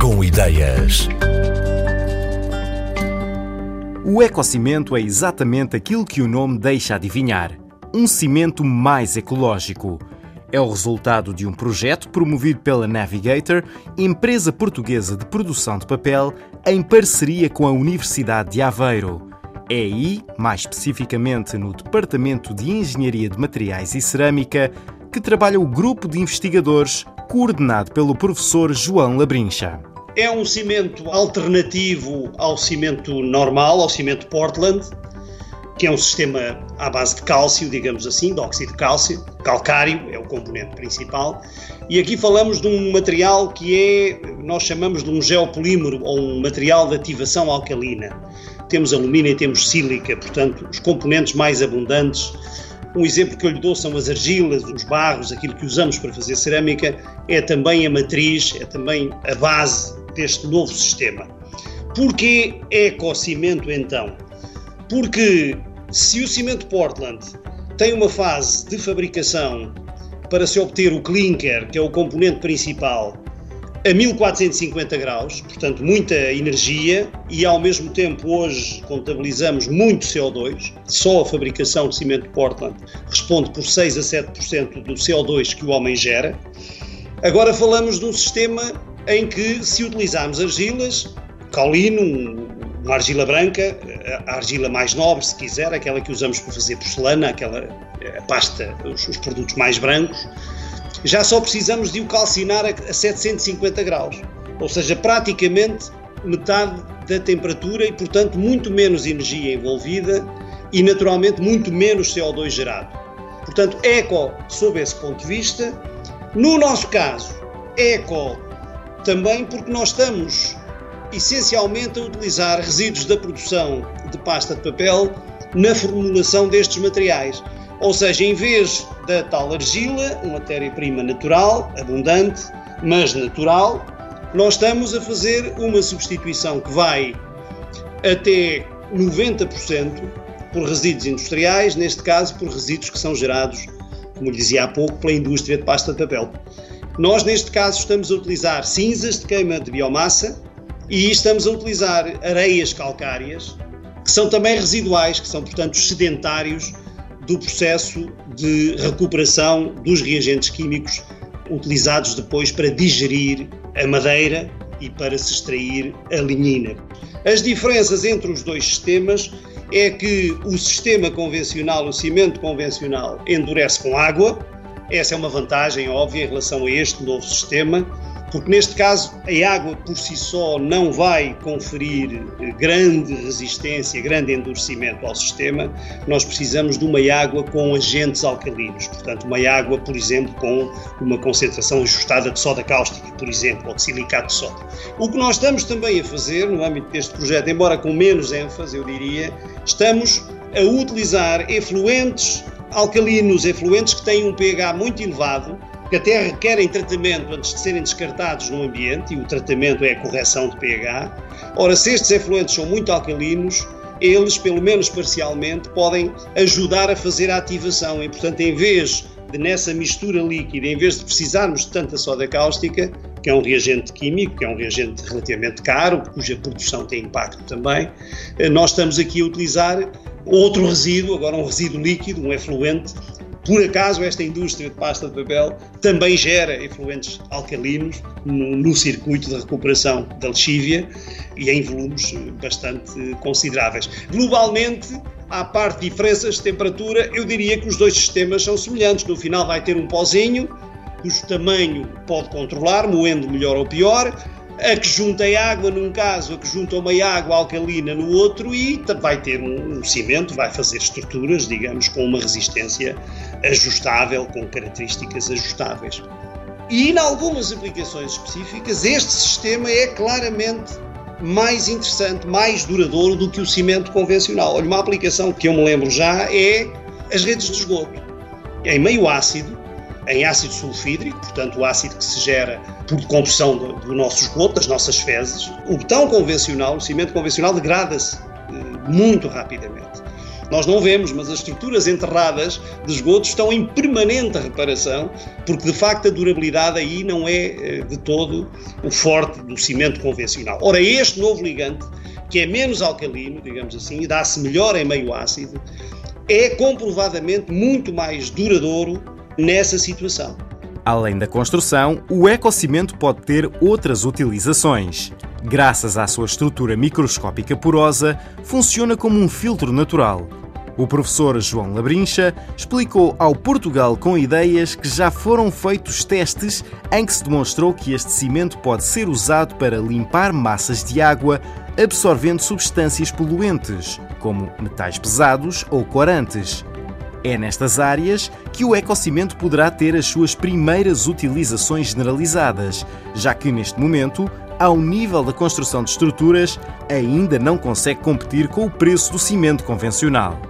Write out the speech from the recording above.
Com ideias. O ecocimento é exatamente aquilo que o nome deixa adivinhar: um cimento mais ecológico. É o resultado de um projeto promovido pela Navigator, empresa portuguesa de produção de papel, em parceria com a Universidade de Aveiro. É aí, mais especificamente no Departamento de Engenharia de Materiais e Cerâmica, que trabalha o grupo de investigadores coordenado pelo professor João Labrincha. É um cimento alternativo ao cimento normal, ao cimento Portland, que é um sistema à base de cálcio, digamos assim, de óxido de cálcio, calcário é o componente principal. E aqui falamos de um material que é, nós chamamos de um geopolímero ou um material de ativação alcalina. Temos alumínio e temos sílica, portanto, os componentes mais abundantes um exemplo que eu lhe dou são as argilas, os barros, aquilo que usamos para fazer cerâmica, é também a matriz, é também a base deste novo sistema. Porquê ecocimento então? Porque se o cimento Portland tem uma fase de fabricação para se obter o clinker, que é o componente principal, a 1450 graus, portanto muita energia e ao mesmo tempo hoje contabilizamos muito CO2. Só a fabricação de cimento de Portland responde por 6 a 7% do CO2 que o homem gera. Agora falamos de um sistema em que se utilizarmos argilas, caulino, uma argila branca, a argila mais nobre, se quiser, aquela que usamos para fazer porcelana, aquela pasta, os, os produtos mais brancos, já só precisamos de o calcinar a 750 graus, ou seja, praticamente metade da temperatura e, portanto, muito menos energia envolvida e, naturalmente, muito menos CO2 gerado. Portanto, eco sob esse ponto de vista. No nosso caso, eco também porque nós estamos essencialmente a utilizar resíduos da produção de pasta de papel na formulação destes materiais. Ou seja, em vez da tal argila, matéria-prima natural, abundante, mas natural, nós estamos a fazer uma substituição que vai até 90% por resíduos industriais, neste caso por resíduos que são gerados, como dizia há pouco, pela indústria de pasta de papel. Nós, neste caso, estamos a utilizar cinzas de queima de biomassa e estamos a utilizar areias calcárias, que são também residuais, que são, portanto, sedentários do processo de recuperação dos reagentes químicos utilizados depois para digerir a madeira e para se extrair a lignina. As diferenças entre os dois sistemas é que o sistema convencional, o cimento convencional, endurece com água. Essa é uma vantagem óbvia em relação a este novo sistema porque neste caso a água por si só não vai conferir eh, grande resistência, grande endurecimento ao sistema, nós precisamos de uma água com agentes alcalinos, portanto uma água, por exemplo, com uma concentração ajustada de soda cáustica, por exemplo, ou de silicato de soda. O que nós estamos também a fazer no âmbito deste projeto, embora com menos ênfase, eu diria, estamos a utilizar efluentes alcalinos, efluentes que têm um pH muito elevado, que até requerem tratamento antes de serem descartados no ambiente, e o tratamento é a correção de pH. Ora, se estes efluentes são muito alcalinos, eles, pelo menos parcialmente, podem ajudar a fazer a ativação e, portanto, em vez de nessa mistura líquida, em vez de precisarmos de tanta soda cáustica, que é um reagente químico, que é um reagente relativamente caro, cuja produção tem impacto também, eh, nós estamos aqui a utilizar outro resíduo, agora um resíduo líquido, um efluente, por acaso, esta indústria de pasta de papel também gera efluentes alcalinos no, no circuito de recuperação da lexívia e em volumes bastante consideráveis. Globalmente, à parte de diferenças de temperatura, eu diria que os dois sistemas são semelhantes. No final vai ter um pozinho, cujo tamanho pode controlar, moendo melhor ou pior, a que junta água num caso, a que junta uma água alcalina no outro e vai ter um, cimento, vai fazer estruturas, digamos, com uma resistência ajustável, com características ajustáveis. E em algumas aplicações específicas, este sistema é claramente mais interessante, mais duradouro do que o cimento convencional. Olha, uma aplicação que eu me lembro já é as redes de esgoto. Em meio ácido, em ácido sulfídrico, portanto o ácido que se gera por combustão do, do nosso esgoto, das nossas fezes. O betão convencional, o cimento convencional, degrada-se eh, muito rapidamente. Nós não vemos, mas as estruturas enterradas de esgoto estão em permanente reparação, porque de facto a durabilidade aí não é eh, de todo o forte do cimento convencional. Ora, este novo ligante, que é menos alcalino, digamos assim, e dá-se melhor em meio ácido, é comprovadamente muito mais duradouro nessa situação. Além da construção, o ecocimento pode ter outras utilizações. Graças à sua estrutura microscópica porosa, funciona como um filtro natural. O professor João Labrincha explicou ao Portugal com ideias que já foram feitos testes em que se demonstrou que este cimento pode ser usado para limpar massas de água absorvendo substâncias poluentes, como metais pesados ou corantes. É nestas áreas que o ecocimento poderá ter as suas primeiras utilizações generalizadas, já que neste momento, ao nível da construção de estruturas, ainda não consegue competir com o preço do cimento convencional.